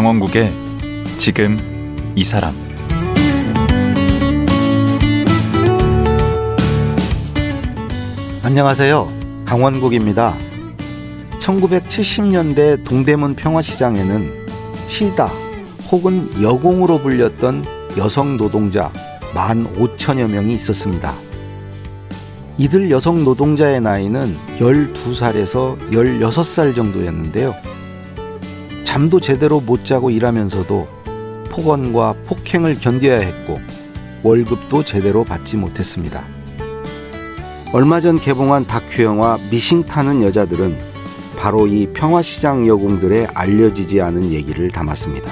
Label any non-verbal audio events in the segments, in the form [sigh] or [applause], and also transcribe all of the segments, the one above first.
강원국의 지금 이 사람 안녕하세요. 강원국입니다. 1970년대 동대문 평화시장에는 시다 혹은 여공으로 불렸던 여성 노동자 15,000여 명이 있었습니다. 이들 여성 노동자의 나이는 12살에서 16살 정도였는데요. 잠도 제대로 못 자고 일하면서도 폭언과 폭행을 견뎌야 했고 월급도 제대로 받지 못했습니다. 얼마 전 개봉한 다큐 영화 미싱 타는 여자들은 바로 이 평화시장 여공들의 알려지지 않은 얘기를 담았습니다.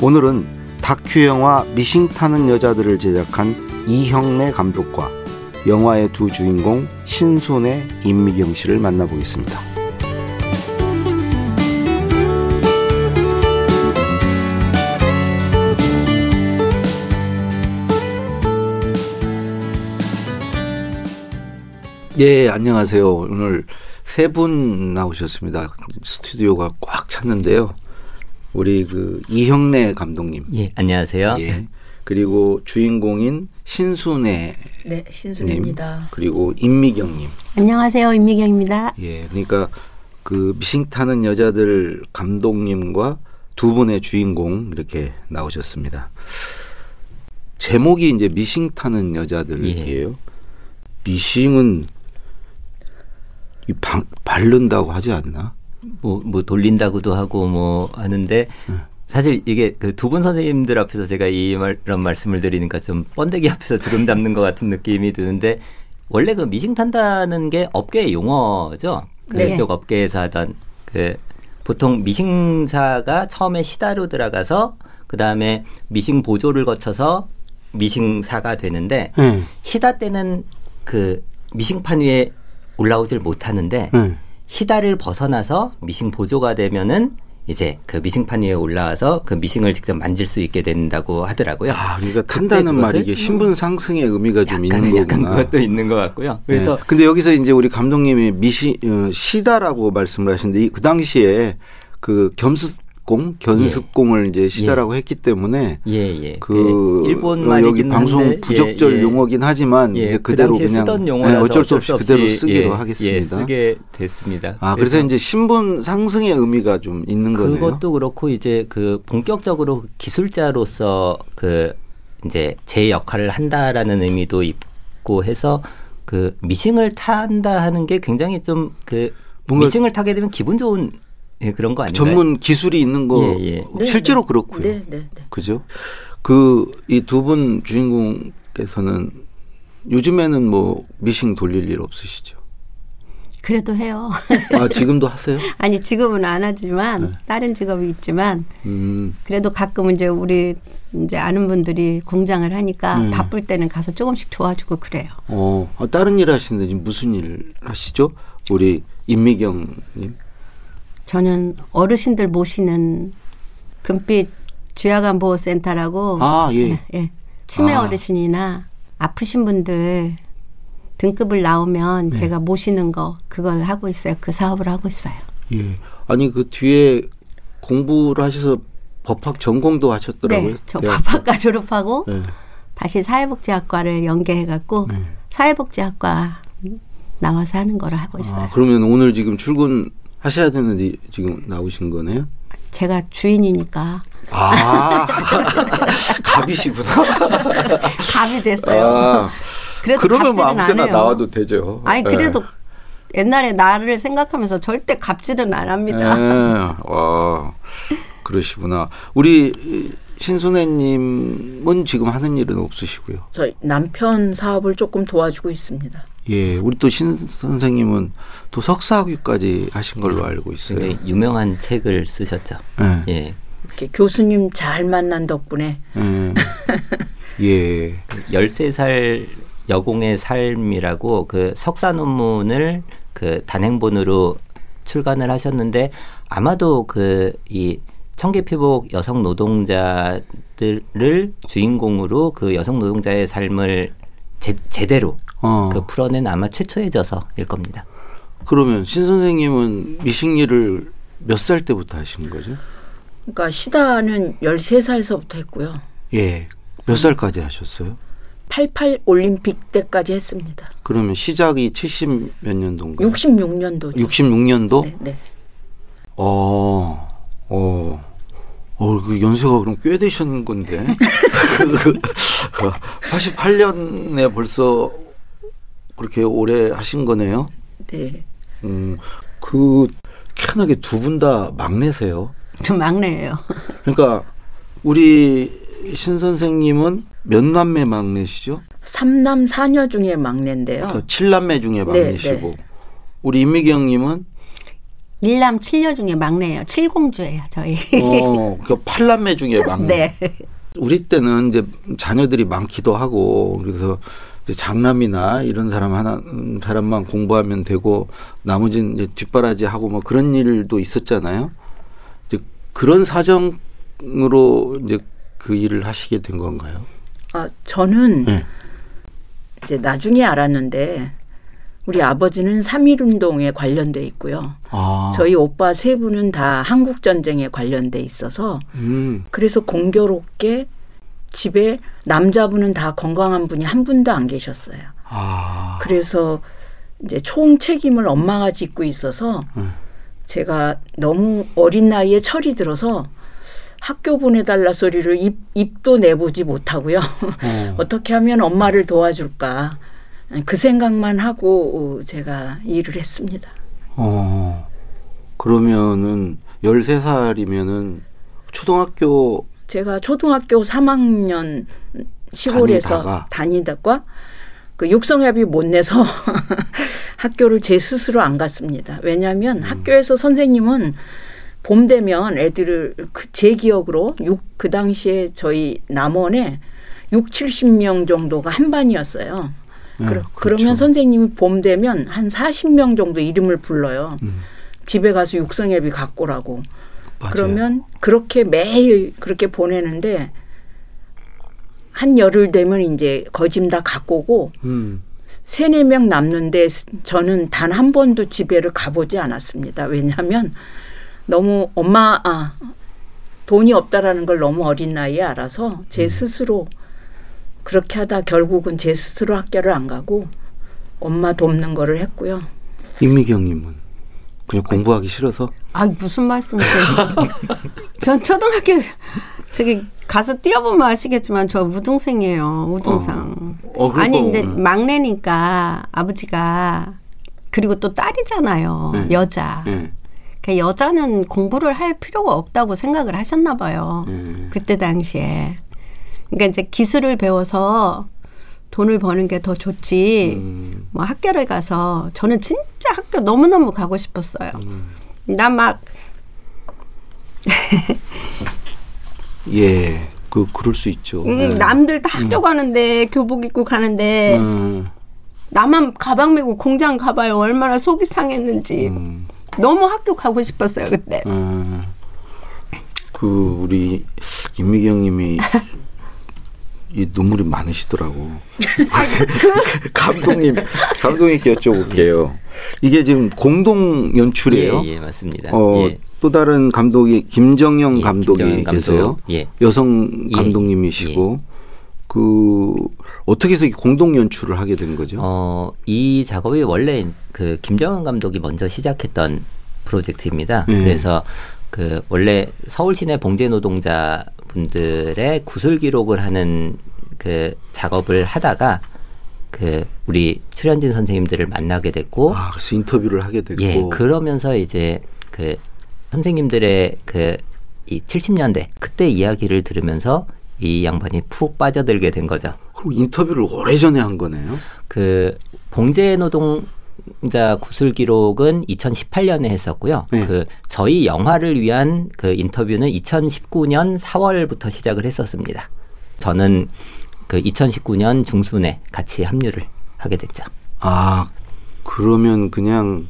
오늘은 다큐 영화 미싱 타는 여자들을 제작한 이형래 감독과 영화의 두 주인공 신손의 임미경 씨를 만나보겠습니다. 예, 안녕하세요. 오늘 세 분 나오셨습니다. 스튜디오가 꽉 찼는데요. 우리 그 이형래 감독님. 예, 안녕하세요. 예. 그리고 주인공인 신순애 네, 신순입니다. 그리고 임미경님. 안녕하세요. 임미경입니다. 예, 그러니까 그 미싱 타는 여자들 감독님과 두 분의 주인공 이렇게 나오셨습니다. 제목이 이제 미싱 타는 여자들이에요. 미싱은 이 방, 바른다고 하지 않나? 뭐, 뭐 돌린다고도 하고 뭐 하는데 사실 이게 그 두 분 선생님들 앞에서 제가 이 말, 이런 말씀을 드리니까 좀 번데기 앞에서 주름 담는 것 같은 느낌이 드는데 원래 그 미싱 탄다는 게 업계의 용어죠. 네. 그쪽 업계에서 하던 그 보통 미싱사가 처음에 시다로 들어가서 그 다음에 미싱 보조를 거쳐서 미싱사가 되는데 네. 시다 때는 그 미싱판 위에 올라오질 못하는데 네. 시다를 벗어나서 미싱 보조가 되면은 이제 그 미싱판 위에 올라와서 그 미싱을 직접 만질 수 있게 된다고 하더라고요. 아, 그러니까 탄다는 말이 이게 신분 상승의 의미가 좀 약간 있는 약간 거구나. 그것도 있는 것 같고요. 그래서 네. 근데 여기서 이제 우리 감독님이 미시 어, 시다라고 말씀을 하시는데 이- 그 당시에 그 겸습 공 견습공을 이제 시다라고 했기 때문에 예, 예. 그 예, 일본 어, 여기 방송 부적절 예, 예. 용어긴 하지만 예, 이제 그 그대로 당시에 그냥 쓰던 네, 어쩔 수 없이 그대로 쓰기로 예, 하겠습니다. 예, 쓰게 됐습니다. 아 그래서 이제 신분 상승의 의미가 좀 있는 거네요. 그것도 그렇고 이제 그 본격적으로 기술자로서 그 이제 제 역할을 한다라는 의미도 있고 해서 그 미싱을 탄다 하는 게 굉장히 좀그 뭔가 미싱을 타게 되면 기분 좋은 예, 그런 거 아닌가요? 전문 기술이 있는 거 예, 예. 네, 실제로 네. 그렇고요. 네, 네, 네. 그죠? 그 이 두 분 주인공께서는 요즘에는 뭐 미싱 돌릴 일 없으시죠? 그래도 해요. 아 지금도 하세요? [laughs] 아니 지금은 안 하지만 네. 다른 직업이 있지만 음. 그래도 가끔 이제 우리 이제 아는 분들이 공장을 하니까 음. 바쁠 때는 가서 조금씩 도와주고 그래요. 어, 아, 다른 일 하시는데 지금 무슨 일 하시죠? 우리 임미경님. 저는 어르신들 모시는 금빛 주야간 보호센터라고 아, 예. 예, 예. 치매 아. 어르신이나 아프신 분들 등급을 나오면 네. 제가 모시는 거 그걸 하고 있어요. 그 사업을 하고 있어요. 예. 아니 그 뒤에 공부를 하셔서 법학 전공도 하셨더라고요. 네, 저. 법학과 졸업하고 네. 다시 사회복지학과를 연계해 갖고 네. 사회복지학과 나와서 하는 거를 하고 있어요. 아, 그러면 오늘 지금 출근 하셔야 되는데 지금 나오신 거네요? 제가 주인이니까 아, [laughs] 갑이시구나. [laughs] 갑이 됐어요. 아, 그래도 그러면 뭐 갑질은 아무 안 때나. 나와도 되죠. 아니 예. 그래도 옛날에 나를 생각하면서 절대 갑질은 안 합니다. 예. 와, 그러시구나. 우리 신순애님은 지금 하는 일은 없으시고요. 저희 남편 사업을 조금 도와주고 있습니다. 예, 우리 또 신 선생님은 또 석사학위까지 하신 걸로 알고 있어요. 굉장히 유명한 책을 쓰셨죠. 예. 예. 이렇게 교수님 잘 만난 덕분에 예. 예. 13살 여공의 삶이라고 그 석사 논문을 그 단행본으로 출간을 하셨는데 아마도 그 이 청계피복 여성 노동자들을 주인공으로 그 여성 노동자의 삶을 제, 제대로 어. 그 풀어낸 아마 최초의 저서일 겁니다. 그러면 신 선생님은 미식일을 몇살 때부터 하신 거죠? 그러니까 시다는 13살서부터 했고요. 예. 몇 살까지 하셨어요? 88 올림픽 때까지 했습니다. 그러면 시작이 70 몇 년도인가요? 66년도죠. 66년도? 네, 네. 어, 어, 어, 그 연세가 그럼 꽤 되신 건데. 88년에 벌써 그렇게 오래 하신 거네요. 네. 음, 그, 희한하게 두 분 다 막내세요. 좀 막내예요. 그러니까 우리 신 선생님은 몇 남매 막내시죠? 삼남 사녀 중에 막내인데요. 그러니까 칠남매 중에 네, 막내시고 네. 우리 임미기 형님은 일남 칠녀 중에 막내예요. 칠공주예요, 저희. 어, [laughs] 그 팔남매 중에 막내. 네. 우리 때는 이제 자녀들이 많기도 하고 그래서 이제 장남이나 이런 사람 하나 음, 사람만 공부하면 되고 나머지는 이제 뒷바라지 하고 뭐 그런 일도 있었잖아요. 이제 그런 사정으로 이제 그 일을 하시게 된 건가요? 아, 저는 네. 이제 나중에 알았는데 우리 아버지는 3.1운동에 관련돼 있고요. 아, 저희 오빠 세 분은 다 한국 전쟁에 관련돼 있어서 음, 그래서 공교롭게 집에 남자분은 다 건강한 분이 한 분도 안 계셨어요. 아, 그래서 이제 총 책임을 엄마가 짓고 있어서 음. 제가 너무 어린 나이에 철이 들어서 학교 보내달라 소리를 입, 입도 내보지 못하고요. 어. [laughs] 어떻게 하면 엄마를 도와줄까. 그 생각만 하고 제가 일을 했습니다. 어, 그러면은 13살이면은 초등학교 제가 초등학교 3학년 시골에서 다니다가? 다니다가 그 육성협이 못 내서 [laughs] 학교를 제 스스로 안 갔습니다. 왜냐하면 학교에서 선생님은 봄 되면 애들을 그- 제 기억으로 육그 당시에 저희 남원에 6, 70명 정도가 한 반이었어요. 네, 그러, 그렇죠. 그러면 선생님이 봄 되면 한 40명 정도 이름을 불러요. 음. 집에 가서 육성협이 갖고 오라고. 맞아요. 그러면 그렇게 매일 그렇게 보내는데 한 열흘 되면 이제 거짐 다 갖고 오고 음, 세네 명 남는데 저는 단 한 번도 집에를 가보지 않았습니다. 왜냐하면 너무 엄마 아 돈이 없다라는 걸 너무 어린 나이에 알아서 제 음. 스스로 그렇게 하다 결국은 제 스스로 학교를 안 가고 엄마 돕는 거를 했고요. 임미기 형님은 그냥 공부하기 싫어서 아 무슨 말씀이세요? [laughs] 전 초등학교 저기 가서 뛰어보면 아시겠지만 저 우등생이에요. 우등상. 어, 그러니까, 아니 근데 음. 막내니까 아버지가 그리고 또 딸이잖아요. 네. 여자. 예, 그 여자는 공부를 할 필요가 없다고 생각을 하셨나 봐요. 예. 그때 당시에. 그러니까 이제 기술을 배워서 돈을 버는 게 더 좋지. 음, 뭐 학교를 가서 저는 진짜 학교 너무너무 가고 싶었어요. 나막 예, 그 그럴 수 있죠. 음, 예. 남들 다 학교 가는데 교복 입고 가는데 음, 나만 가방 메고 공장 가봐요. 얼마나 속이 상했는지. 음, 너무 학교 가고 싶었어요 그때. 음. 그 우리 임미기 형님이 [laughs] 이 눈물이 많으시더라고. [laughs] [laughs] 감독님, 감독님께 여쭤볼게요. 이게 지금 공동 연출이에요. 예, 예, 맞습니다. 어, 예. 또 다른 감독이 김정영 예, 감독이 김정영 감독. 계세요. 예. 여성 예, 감독님이시고 그 어떻게 해서 이 공동 연출을 하게 된 거죠? 어, 이 작업이 원래 그 김정은 감독이 먼저 시작했던 프로젝트입니다. 네. 그래서 그 원래 서울 시내 봉제 노동자 분들의 구술 기록을 하는 그 작업을 하다가 그 우리 출연진 선생님들을 만나게 됐고 아, 그래서 인터뷰를 하게 됐고. 예, 그러면서 이제 그 선생님들의 그 이 70년대 그때 이야기를 들으면서 이 양반이 푹 빠져들게 된 거죠. 그리고 인터뷰를 오래전에 한 거네요. 그 봉제 노동 자 구술 기록은 2018년에 했었고요. 네. 그 저희 영화를 위한 그 인터뷰는 2019년 4월부터 시작을 했었습니다. 저는 그 2019년 중순에 같이 합류를 하게 됐죠. 아, 그러면 그냥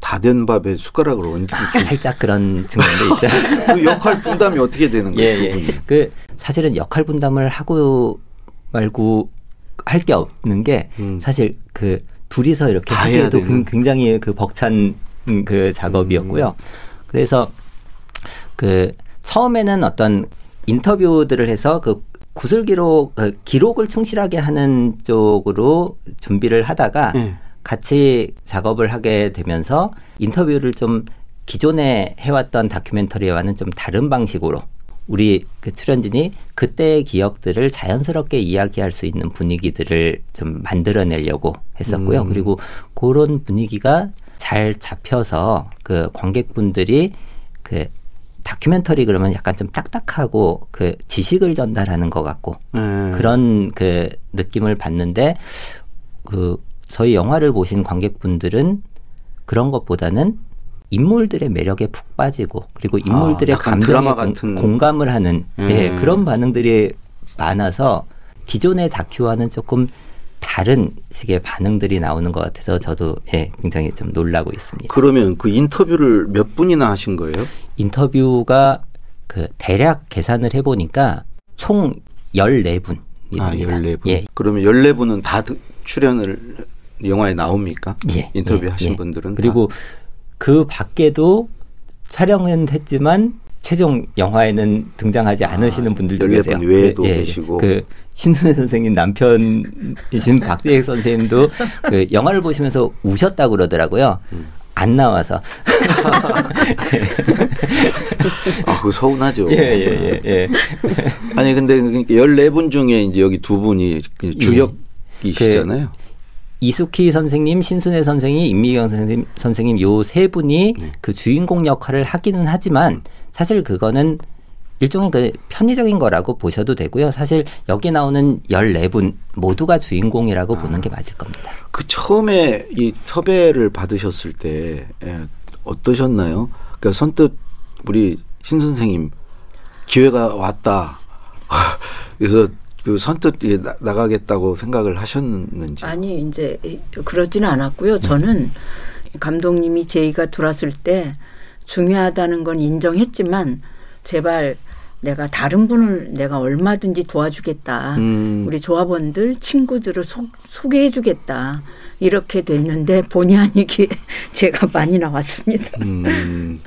다 된 밥에 숟가락을 얹고 [laughs] 살짝 그런 측면도 있죠. [laughs] 그 역할 분담이 어떻게 되는 예, 거예요? 예. 두 분이? 그 사실은 역할 분담을 하고 말고 할 게 없는 게 음. 사실 그 둘이서 이렇게 하기에도. 굉- 굉장히 그 벅찬 음, 그 작업이었고요. 그래서 그 처음에는 어떤 인터뷰들을 해서 그 구술 기록 그 기록을 충실하게 하는 쪽으로 준비를 하다가 네. 같이 작업을 하게 되면서 인터뷰를 좀 기존에 해왔던 다큐멘터리와는 좀 다른 방식으로 우리 그 출연진이 그때의 기억들을 자연스럽게 이야기할 수 있는 분위기들을 좀 만들어내려고 했었고요. 음. 그리고 그런 분위기가 잘 잡혀서 그 관객분들이 그 다큐멘터리 그러면 약간 좀 딱딱하고 그 지식을 전달하는 것 같고 네. 그런 그 느낌을 받는데 그 저희 영화를 보신 관객분들은 그런 것보다는 인물들의 매력에 푹 빠지고 그리고 인물들의 아, 감정에 같은. 공감을 하는 음. 예, 그런 반응들이 많아서 기존의 다큐와는 조금 다른 식의 반응들이 나오는 것 같아서 저도 예, 굉장히 좀 놀라고 있습니다. 그러면 그 인터뷰를 몇 분이나 하신 거예요? 인터뷰가 그 대략 계산을 해보니까 총 14분. 아, 14분. 예, 그러면 14분은 다 드- 출연을 영화에 나옵니까? 예, 인터뷰 예, 하신 예. 분들은 그리고 그 밖에도 촬영은 했지만 최종 영화에는 등장하지 않으시는 아, 분들도 14분 계세요. 외에도 예, 예. 계시고. 그 신순애 선생님 남편이신 [laughs] 박재익 선생님도 그 영화를 보시면서 우셨다고 그러더라고요. 음. 안 나와서. [laughs] 아, 그거 서운하죠. 예, 예, 예, 예. 아니 근데 그러니까 14분 중에 이제 여기 두 분이 그 주역 이시잖아요. 이수키 선생님, 신순애 선생님, 임미경 선생님, 선생님 요 세 분이 네. 그 주인공 역할을 하기는 하지만 사실 그거는 일종의 그 편의적인 거라고 보셔도 되고요. 사실 여기 나오는 14분 모두가 주인공이라고 보는 게 맞을 겁니다. 그 처음에 이 섭외를 받으셨을 때 예, 어떠셨나요? 그러니까 선뜻 우리 신 선생님 기회가 왔다. [laughs] 그래서 그 선뜻 나- 나가겠다고 생각을 하셨는지. 아니 이제 그러지는 않았고요. 저는 감독님이 제의가 들어왔을 때 중요하다는 건 인정했지만 제발 내가 다른 분을 내가 얼마든지 도와주겠다. 음. 우리 조합원들 친구들을 소, 소개해주겠다. 이렇게 됐는데 본의 아니게 [laughs] 제가 많이 나왔습니다. 음,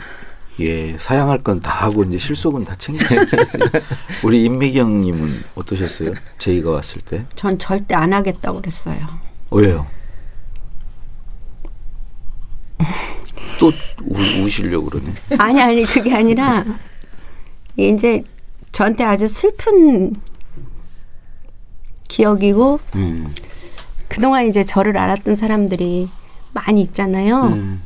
예, 사양할 건 다 하고 이제 실속은 다 챙겨야겠어요. [laughs] 우리 임미경님은 어떠셨어요? 제의가 왔을 때? 전 절대 안 하겠다고 그랬어요. 왜요? 또 우, 우시려고 그러네. 아니 아니 그게 아니라 이제 저한테 아주 슬픈 기억이고 음, 그동안 이제 저를 알았던 사람들이 많이 있잖아요. 음.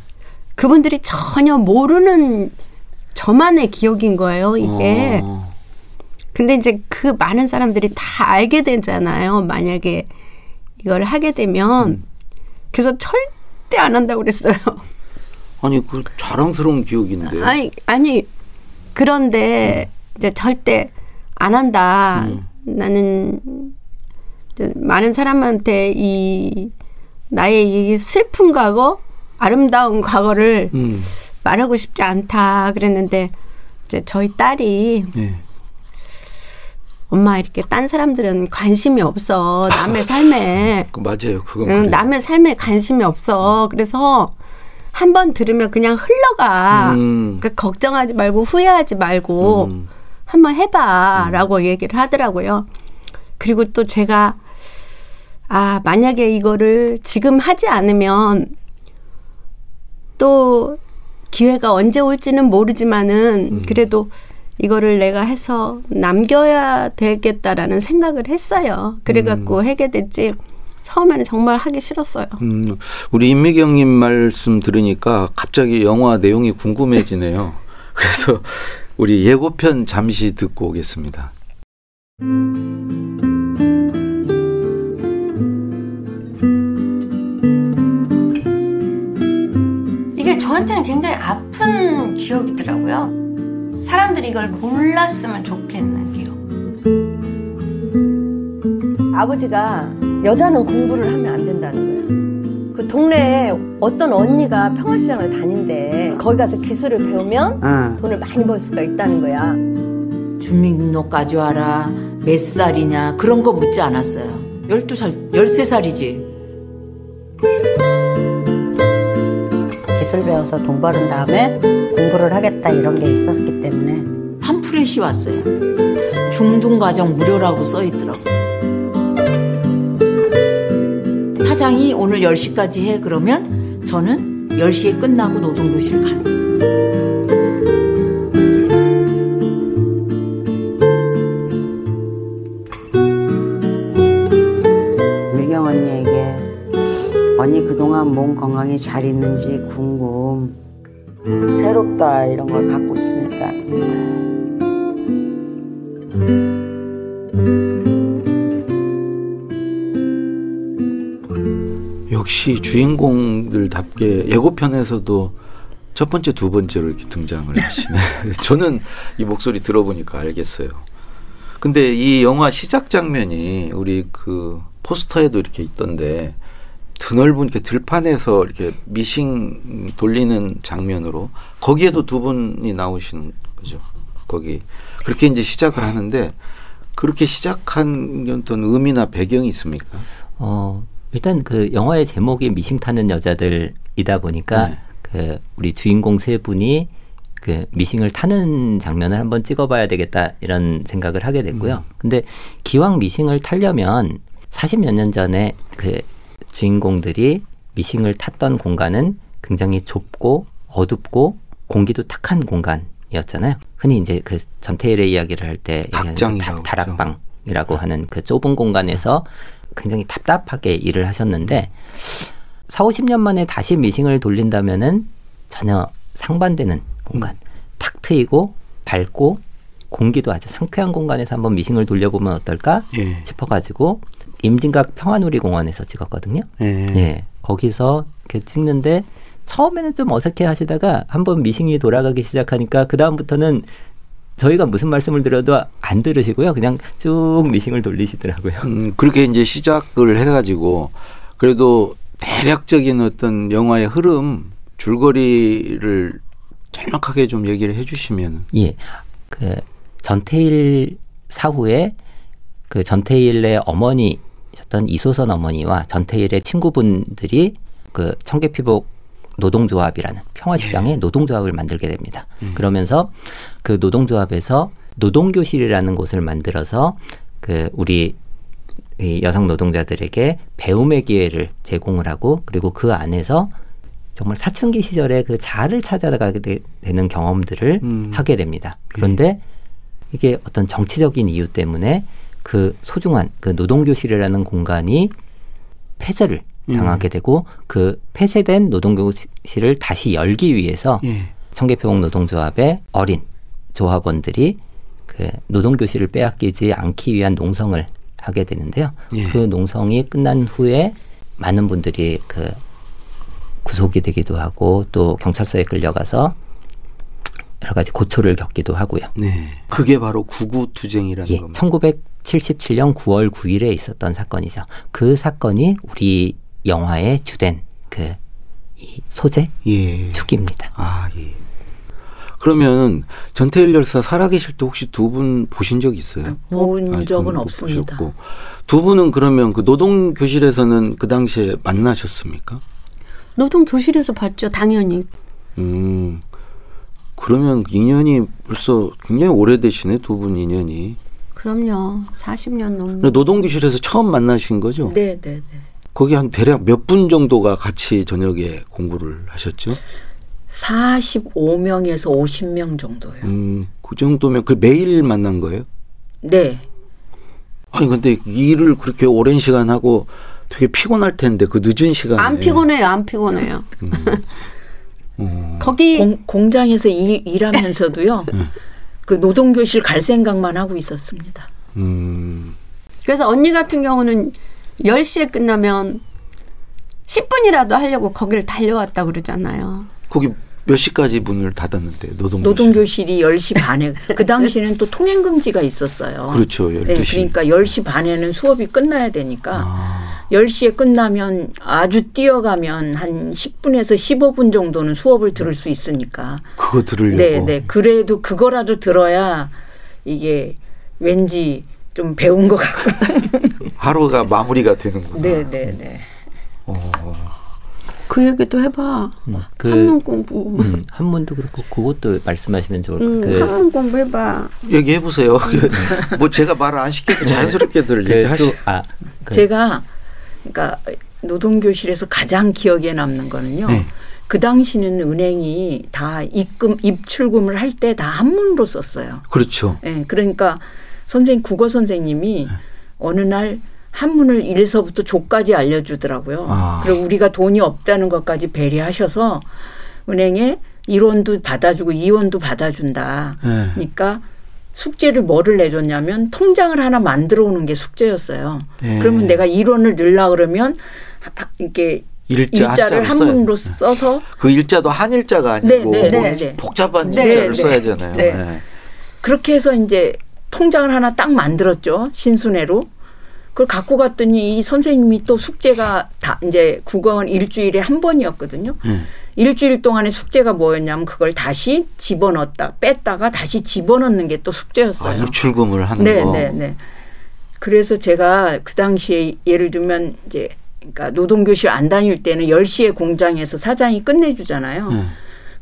그분들이 전혀 모르는 저만의 기억인 거예요, 이게. 어, 근데 이제 그 많은 사람들이 다 알게 되잖아요. 만약에 이걸 하게 되면. 음. 그래서 절대 안 한다고 그랬어요. 아니 그 자랑스러운 기억인데. 아니, 아니, 그런데 이제 절대 안 한다. 음. 나는 많은 사람한테 이 나의 이 슬픈 과거, 아름다운 과거를 음, 말하고 싶지 않다 그랬는데 이제 저희 딸이 예. 엄마 이렇게 딴 사람들은 관심이 없어 남의 삶에 [laughs] 그 맞아요. 그건 응. 남의 삶에 관심이 없어 그래서 한 번 들으면 그냥 흘러가 음. 그러니까 걱정하지 말고 후회하지 말고 음. 한번 해봐라고 얘기를 하더라고요. 그리고 또 제가 아 만약에 이거를 지금 하지 않으면 또 기회가 언제 올지는 모르지만은 그래도 이거를 내가 해서 남겨야 되겠다라는 생각을 했어요. 그래갖고 하게 됐지. 처음에는 정말 하기 싫었어요. 음, 우리 임미경님 말씀 들으니까 갑자기 영화 내용이 궁금해지네요. 그래서 우리 예고편 잠시 듣고 오겠습니다. 저한테는 굉장히 아픈 기억이더라고요. 사람들이 이걸 몰랐으면 좋겠는 기억. 아버지가 여자는 공부를 하면 안 된다는 거예요. 그 동네에 어떤 언니가 평화시장을 다닌대. 거기 가서 기술을 배우면 돈을 많이 벌 수가 있다는 거야. 주민등록까지 와라. 몇 살이냐. 그런 거 묻지 않았어요. 12살, 13살이지. 기술 배워서 돈 버는 다음에 공부를 하겠다 이런 게 있었기 때문에 리플렛이 왔어요. 중등 과정 무료라고 써 있더라고. 사장이 오늘 10시까지 해 그러면 저는 10시에 끝나고 노동교실 가는 거예요. 건강이 잘 있는지 궁금 새롭다 이런 걸 갖고 있습니다. 역시 주인공들답게 예고편에서도 첫 번째, 두 번째로 이렇게 등장을 [laughs] 하시네. [laughs] 저는 이 목소리 들어보니까 알겠어요. 근데 이 영화 시작 장면이 우리 그 포스터에도 이렇게 있던데 드넓은 이렇게 들판에서 이렇게 미싱 돌리는 장면으로 거기에도 두 분이 나오시는 거죠. 거기 그렇게 이제 시작을 하는데 그렇게 시작한 어떤 의미나 배경이 있습니까? 어, 일단 그 영화의 제목이 미싱 타는 여자들이다 보니까 네. 그 우리 주인공 세 분이 그 미싱을 타는 장면을 한번 찍어봐야 되겠다 이런 생각을 하게 됐고요. 음. 근데 기왕 미싱을 타려면 40몇 년 전에 그 주인공들이 미싱을 탔던 공간은 굉장히 좁고 어둡고 공기도 탁한 공간이었잖아요. 흔히 이제 그 전태일의 이야기를 할때 닭장이라고 다락방이라고 하는 그 좁은 공간에서 굉장히 답답하게 일을 하셨는데 4, 50년 만에 다시 미싱을 돌린다면은 전혀 상반되는 공간. 탁 트이고 밝고 공기도 아주 상쾌한 공간에서 한번 미싱을 돌려보면 어떨까 예. 싶어가지고 임진각 평화누리공원에서 찍었거든요. 예. 예. 거기서 이렇게 찍는데 처음에는 좀 어색해 하시다가 한번 미싱이 돌아가기 시작하니까 그다음부터는 저희가 무슨 말씀을 드려도 안 들으시고요. 그냥 쭉 미싱을 돌리시더라고요. 음, 그렇게 이제 시작을 해가지고 그래도 대략적인 어떤 영화의 흐름 줄거리를 짤막하게 좀 얘기를 해주시면 예. 그 전태일 사후에 그 전태일의 어머니 셨던 이소선 어머니와 전태일의 친구분들이 그 청계피복 노동조합이라는 평화시장의 노동조합을 만들게 됩니다. 그러면서 그 노동조합에서 노동교실이라는 곳을 만들어서 그 우리 이 여성 노동자들에게 배움의 기회를 제공을 하고 그리고 그 안에서 정말 사춘기 시절에 그 자아를 찾아가게 되, 는 경험들을 음. 하게 됩니다. 그런데 이게 어떤 정치적인 이유 때문에 그 소중한 그 노동교실이라는 공간이 폐쇄를 음. 당하게 되고 그 폐쇄된 노동교실을 다시 열기 위해서 예. 청계표공 노동조합의 어린 조합원들이 그 노동교실을 빼앗기지 않기 위한 농성을 하게 되는데요. 예. 그 농성이 끝난 후에 많은 분들이 그 구속이 되기도 하고 또 경찰서에 끌려가서 여러 가지 고초를 겪기도 하고요. 네. 그게 바로 구구 투쟁이라는 예, 겁니다. 1977년 9월 9일에 있었던 사건이죠. 그 사건이 우리 영화의 주된 그이 소재 예. 축입니다. 아 예. 그러면 전태일 열사 살아계실 때 혹시 두 분 보신 적 있어요? 본 아, 적은 없습니다. 보셨고. 두 분은 그러면 그 노동 교실에서는 그 당시에 만나셨습니까? 노동 교실에서 봤죠, 당연히. 음. 그러면 인연이 벌써 굉장히 오래되시네 두 분 인연이. 그럼요. 40년 넘는. 근데 노동 교실에서 처음 만나신 거죠? 네, 네, 네. 거기 한 대략 몇 분 정도가 같이 저녁에 공부를 하셨죠? 45명에서 50명 정도요. 음, 그 정도면 그 매일 만난 거예요? 네. 아니 근데 일을 그렇게 오랜 시간 하고 되게 피곤할 텐데 그 늦은 시간에 안 피곤해요, 안 피곤해요. 어, 거기 공, 공장에서 일, 일하면서도요. 그 노동 교실 갈 생각만 하고 있었습니다. 음, 그래서 언니 같은 경우는 10시에 끝나면 10분이라도 하려고 거기를 달려왔다 그러잖아요. 거기 몇 시까지 문을 닫았는데 노동 노동교실이 10시 반에 그 당시에는 또 통행 금지가 있었어요. 그렇죠, 네, 12시. 그러니까 10시 반에는 수업이 끝나야 되니까 아, 10시에 끝나면 아주 뛰어가면 한 10분에서 15분 정도는 수업을 들을 수 있으니까. 그거 들으려고. 네, 네. 그래도 그거라도 들어야 이게 왠지 좀 배운 것 같고. [laughs] 하루가 마무리가 되는구나. 네, 네, 네. 그 얘기도 해봐. 음, 그 한문 공부. 음, 한문도 그렇고 그것도 말씀하시면 좋을 음, 그, 한문 공부 해봐. 얘기해 보세요. 뭐 제가 말을 안 시켜도 자연스럽게들 그 얘기하시. 또, 아, 그, 제가 그러니까 노동 교실에서 가장 기억에 남는 거는요. 네. 그 당시는 은행이 다 입금 입출금을 할 때 다 한문으로 썼어요. 그렇죠. 예, 그러니까 선생님 국어 선생님이 네. 어느 날 한문을 1서부터 조까지 알려주더라고요. 아. 그리고 우리가 돈이 없다는 것까지 배려하셔서 은행에 1원도 받아주고 2원도 받아준다. 네. 그러니까 숙제를 뭐를 내줬냐면 통장을 하나 만들어 오는 게 숙제였어요. 네. 그러면 내가 1원을 넣으려 그러면 하- 이렇게 일자 한자로 한문으로 써서 그 일자도 한일자가 아니고 네, 네, 뭐 네, 네. 복잡한 네, 일자를 네. 써야 되잖아요. 네. 네. 그렇게 해서 이제 통장을 하나 딱 만들었죠. 신순회로. 그걸 갖고 갔더니 이 선생님이 또 숙제가 다 이제 국어는 일주일에 한 번이었거든요. 네. 일주일 동안의 숙제가 뭐였냐면 그걸 다시 집어넣었다 뺐다가 다시 집어넣는 게또 아, 숙제였어요. 입출금을 하는 네, 거. 네, 네. 그래서 제가 그 당시에 예를 들면 이제 그러니까 노동교실 안 다닐 때는 10시에 공장에서 사장이 끝내주잖아요. 네.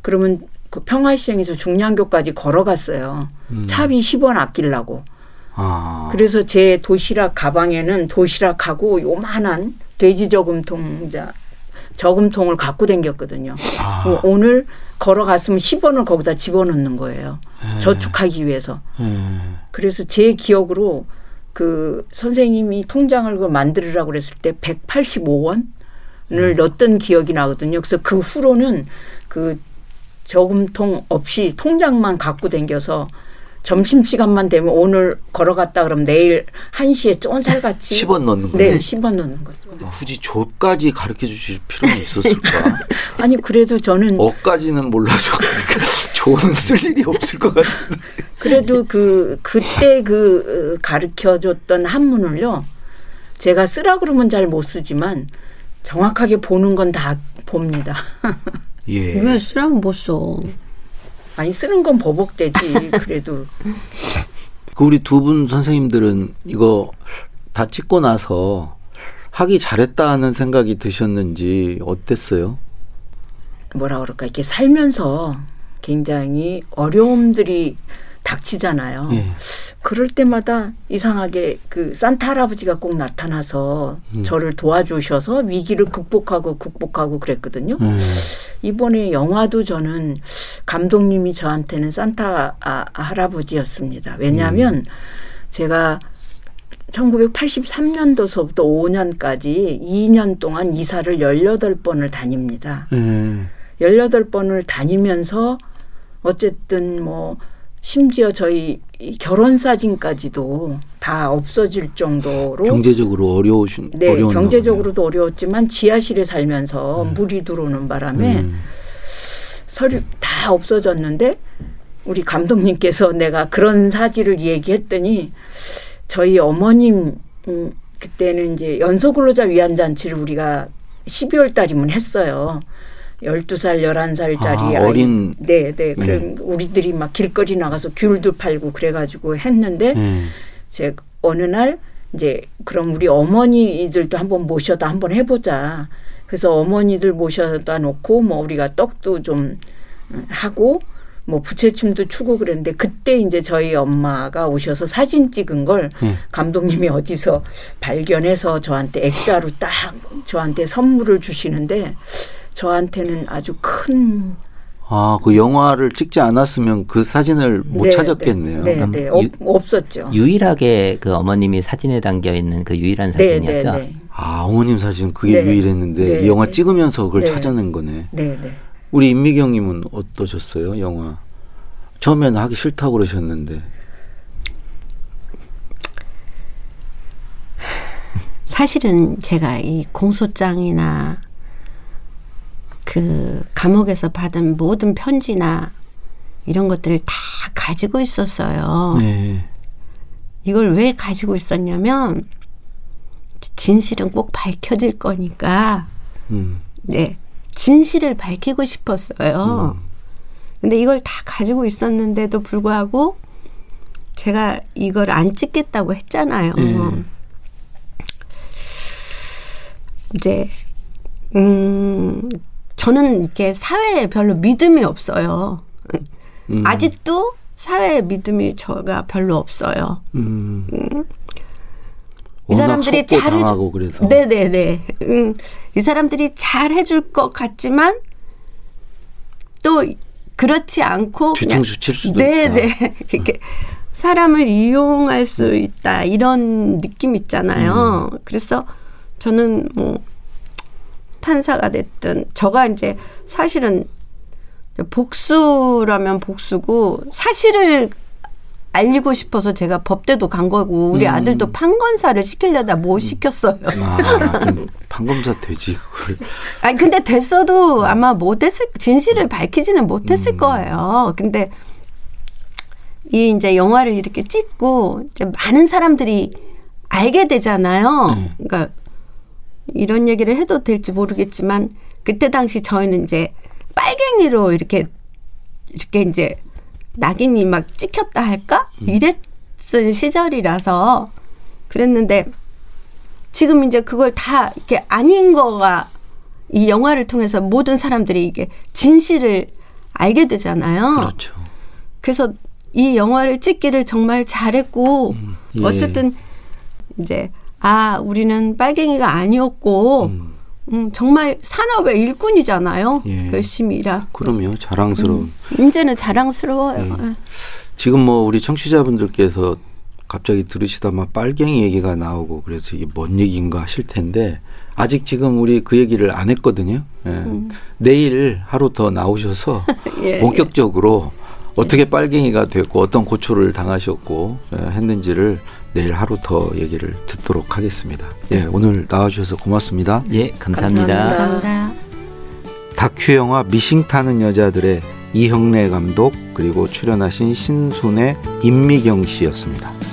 그러면 그 평화시장에서 중량교까지 걸어갔어요. 음. 차비 10원 아끼려고. 아. 그래서 제 도시락 가방에는 도시락하고 요만한 돼지 저금통 자 저금통을 갖고 댕겼거든요. 아. 어, 오늘 걸어갔으면 10원을 거기다 집어넣는 거예요. 네. 저축하기 위해서. 음. 그래서 제 기억으로 그 선생님이 통장을 그 만들으라고 그랬을 때 185원을 음. 넣었던 기억이 나거든요. 그래서 그 후로는 그 저금통 없이 통장만 갖고 댕겨서 점심 시간만 되면 오늘 걸어갔다 그러면 내일 1시에 쫀살같이 10원 넣는 거. 네, 10원 넣는 거죠. 굳이 조까지 가르쳐 주실 필요는 있었을까? [laughs] 아니 그래도 저는 어까지는 몰라도 조는 쓸 일이 없을 것 같은데. 그래도 그 그때 그 가르쳐 줬던 한문을요. 제가 쓰라 그러면 잘 못 쓰지만 정확하게 보는 건 다 봅니다. [laughs] 예. 왜 쓰라면 못 써? 아니 쓰는 건 버벅대지. 그래도 그 우리 두 분 선생님들은 이거 다 찍고 나서 하기 잘했다는 생각이 드셨는지 어땠어요? 뭐라 그럴까 이렇게 살면서 굉장히 어려움들이 닥치잖아요. 예. 그럴 때마다 이상하게 그 산타 할아버지가 꼭 나타나서 음. 저를 도와주셔서 위기를 극복하고 극복하고 그랬거든요. 음. 이번에 영화도 저는 감독님이 저한테는 산타 아, 할아버지였습니다. 왜냐하면 음. 제가 1983년도서부터 5년까지 2년 동안 이사를 18번을 다닙니다. 예. 18번을 다니면서 어쨌든 뭐 심지어 저희 이 결혼 사진까지도 다 없어질 정도로 경제적으로 어려우신 네, 경제적으로도 어려웠지만 지하실에 살면서 물이 들어오는 바람에 음. 서류 다 없어졌는데 우리 감독님께서 내가 그런 사실을 얘기했더니 저희 어머님 음, 그때는 이제 연소근로자 위안잔치를 우리가 12월 달이면 했어요. 12살, 11살짜리 아, 어린- 네, 네. 그럼 우리들이 막 길거리 나가서 귤도 팔고 그래 가지고 했는데 예. 제 어느 날 이제 그럼 우리 어머니들도 한번 모셔다 한번 해 보자. 그래서 어머니들 모셔다 놓고 뭐 우리가 떡도 좀 하고 뭐 부채춤도 추고 그랬는데 그때 이제 저희 엄마가 오셔서 사진 찍은 걸 예. 감독님이 어디서 발견해서 저한테 액자로 딱 저한테 선물을 주시는데 저한테는 아주 큰 아, 그 영화를 찍지 않았으면 그 사진을 못 네, 찾았겠네요. 네, 네, 네. 유- 없, 없었죠. 유일하게 그 어머님이 사진에 담겨 있는 그 유일한 네, 사진이었죠. 네, 네. 아, 어머님 사진 그게 네. 유일했는데 네, 이 영화 네. 찍으면서 그걸 네. 찾아낸 거네. 네, 네. 우리 임미경님은 어떠셨어요, 영화? 처음에는 하기 싫다고 그러셨는데. 사실은 제가 이 공소장이나 그 감옥에서 받은 모든 편지나 이런 것들을 다 가지고 있었어요. 네. 이걸 왜 가지고 있었냐면 진실은 꼭 밝혀질 거니까 음. 네 진실을 밝히고 싶었어요. 근데 이걸 다 가지고 있었는데도 불구하고 제가 이걸 안 찍겠다고 했잖아요. 네. 이제 음, 저는 이렇게 사회에 별로 믿음이 없어요. 음. 아직도 사회에 믿음이 저가 별로 없어요. 음. 이 사람들이 잘해주 당하고 그래서 네네네. 음, 이 사람들이 잘 해줄 것 같지만 또 그렇지 않고 그냥 뒤통수 칠 수도 네네 있다. [laughs] 이렇게 사람을 이용할 수 있다 이런 느낌 있잖아요. 음. 그래서 저는 뭐 판사가 됐든 저가 이제 사실은 복수라면 복수고 사실을 알리고 싶어서 제가 법대도 간 거고 우리 음. 아들도 판검사를 시키려다 못 시켰어요. 아, 판검사 되지 그걸. [laughs] 아니 근데 됐어도 아마 못했을 진실을 밝히지는 못했을 음. 거예요. 근데 이 이제 영화를 이렇게 찍고 이제 많은 사람들이 알게 되잖아요. 네. 그러니까 이런 얘기를 해도 될지 모르겠지만 그때 당시 저희는 이제 빨갱이로 이렇게 이렇게 이제 낙인이 막 찍혔다 할까 음. 이랬을 시절이라서 그랬는데 지금 이제 그걸 다 이렇게 아닌 거가 이 영화를 통해서 모든 사람들이 이게 진실을 알게 되잖아요. 그렇죠. 그래서 이 영화를 찍기를 정말 잘했고 예. 어쨌든 이제 아 우리는 빨갱이가 아니었고 음, 정말 산업의 일꾼이잖아요. 예. 열심히 일하. 그럼요 자랑스러운. 이제는 자랑스러워요. 음. 지금 뭐 우리 청취자분들께서 갑자기 들으시다만 빨갱이 얘기가 나오고 그래서 이게 뭔 얘기인가 하실 텐데 아직 지금 우리 그 얘기를 안 했거든요. 예. 내일 하루 더 나오셔서 [laughs] 예, 본격적으로 어떻게 빨갱이가 됐고 어떤 고초를 당하셨고 예, 했는지를 내일 하루 더 얘기를 듣도록 하겠습니다. 예, 오늘 나와주셔서 고맙습니다. 예, 감사합니다. 감사합니다. 다큐 영화 미싱 타는 여자들의 이형래 감독 그리고 출연하신 신순의 임미경 씨였습니다.